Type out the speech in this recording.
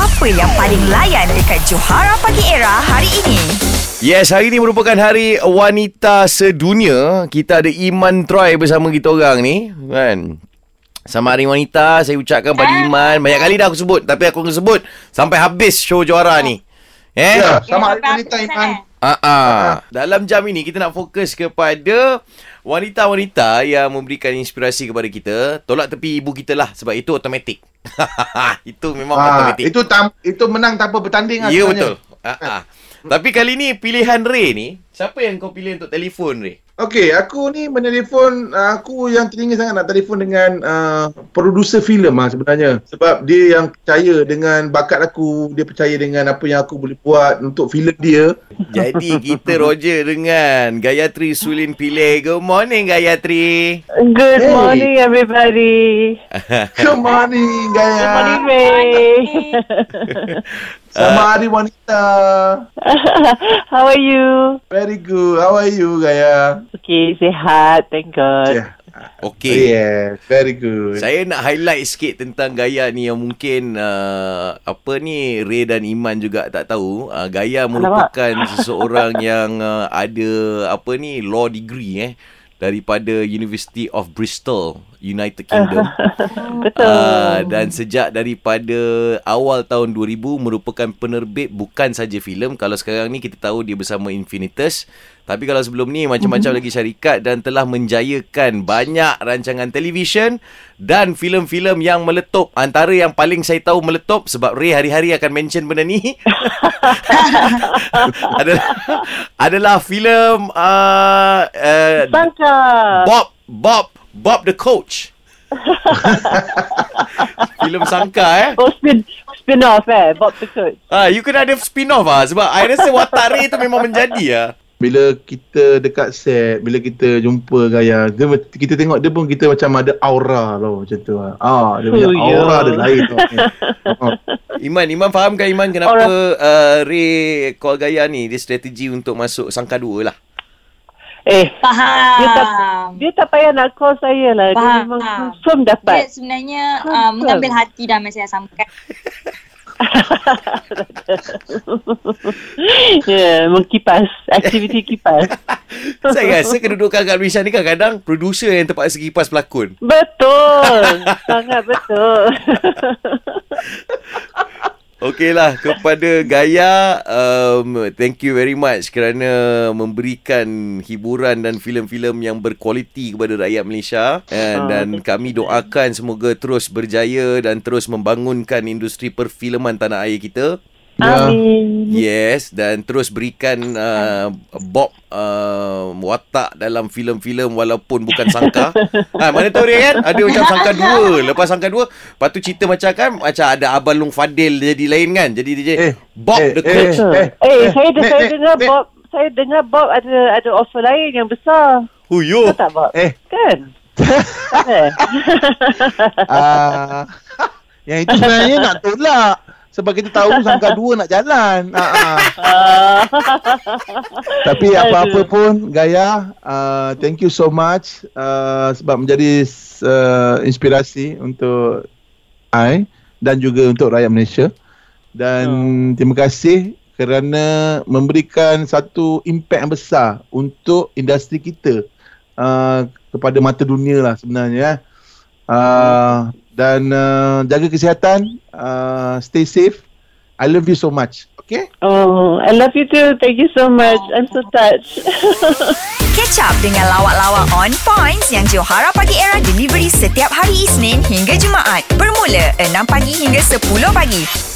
Apa yang paling layan dekat Johara Pagi Era hari ini? Yes, hari ini merupakan hari wanita sedunia. Kita ada Iman Troy bersama kita orang ni, kan? Sama hari wanita, saya ucapkan pada Iman. Banyak kali dah aku sebut, tapi aku akan sebut sampai habis show juara ni. Eh? Ya, sama hari wanita Iman. Ah, ah. Dalam jam ini kita nak fokus kepada wanita-wanita yang memberikan inspirasi kepada kita. Tolak tepi ibu kita lah sebab itu automatik. itu memang Ah, automatik. itu tam, itu menang tanpa bertanding lah Ya sebenarnya. betul. Ah, ah. Tapi kali ni pilihan Ray ni, siapa yang kau pilih untuk telefon Ray? Okey, aku ni menelefon uh, aku yang teringin sangat nak telefon dengan uh, producer filem lah sebenarnya. Sebab dia yang percaya dengan bakat aku, dia percaya dengan apa yang aku boleh buat untuk filem dia. Jadi kita Roger dengan Gayatri Sulin pilih. Good morning Gayatri. Good Hey. morning, everybody. Good morning, Good morning. Ray. Selamat Hari Wanita. How are you? Very good. How are you, Gaya? Okay, sehat. Thank God. Yeah. Okey. Yes, very good. Saya nak highlight sikit tentang Gaya ni yang mungkin uh, apa ni Ray dan Iman juga tak tahu. Uh, Gaya merupakan seseorang yang uh, ada apa ni law degree eh daripada University of Bristol, United Kingdom. Betul. Uh, dan sejak daripada awal tahun 2000 merupakan penerbit bukan saja filem. Kalau sekarang ni kita tahu dia bersama Infinitus. Tapi kalau sebelum ni macam-macam lagi syarikat dan telah menjayakan banyak rancangan televisyen dan filem-filem yang meletup. Antara yang paling saya tahu meletup sebab Ray hari-hari akan mention benda ni. adalah adalah filem uh, uh, Bangka. Bob Bob Bob the Coach. filem sangka eh. Oh, spin, spin off eh. Bob the Coach. Ah, you kena ada spin-off ah sebab I rasa watak Ray tu memang menjadi ah. bila kita dekat set, bila kita jumpa Gaya, dia, kita tengok dia pun kita macam ada aura tau macam tu lah. Ah, dia punya Oh, ya. aura dia lain tau. Ah. Iman, Iman faham kan Iman kenapa uh, Ray call Gaya ni dia strategi untuk masuk sangka dua lah. Eh, Faham. Dia tak- dia tak payah nak call saya lah. Dia Faham. memang confirm Dia dapat. sebenarnya uh, Confirm. mengambil hati dah masa yang sampai. ya, mengkipas. Aktiviti kipas. Saya rasa kedudukan kat Malaysia ni kadang-kadang producer yang terpaksa kipas pelakon. Betul. Sangat betul. Okeylah kepada Gaya um, thank you very much kerana memberikan hiburan dan filem-filem yang berkualiti kepada rakyat Malaysia and, Ah, dan kami doakan semoga terus berjaya dan terus membangunkan industri perfilman tanah air kita. Amin. Yes dan terus berikan uh, Bob uh, watak dalam filem-filem walaupun bukan sangka. ha, mana tahu dia kan ada macam sangka dua. Lepas sangka dua, lepas tu cerita macam kan macam ada Abang Long Fadil jadi lain kan. Jadi dia Eh, Bob eh, the eh, coach. Eh, Eh, eh, eh, saya, Nek, saya Nek, dengar Nek. Bob, saya dengar Bob ada ada offer lain yang besar. Oh tak Bob? Eh, Kan? eh. ah, yang itu sebenarnya nak tolak. Sebab kita tahu sangka dua nak jalan. Ah, ah. Ah. Tapi apa-apa pun Gaya, uh, thank you so much uh, sebab menjadi uh, inspirasi untuk I dan juga untuk rakyat Malaysia. Dan terima kasih kerana memberikan satu impact yang besar untuk industri kita uh, kepada mata dunia lah sebenarnya. Uh, dan uh, jaga kesihatan, uh, stay safe. I love you so much. Okay? Oh, I love you too. Thank you so much. I'm so touched. Catch up dengan lawak-lawak on points yang Johara Pagi Era delivery setiap hari Isnin hingga Jumaat. Bermula 6 pagi hingga 10 pagi.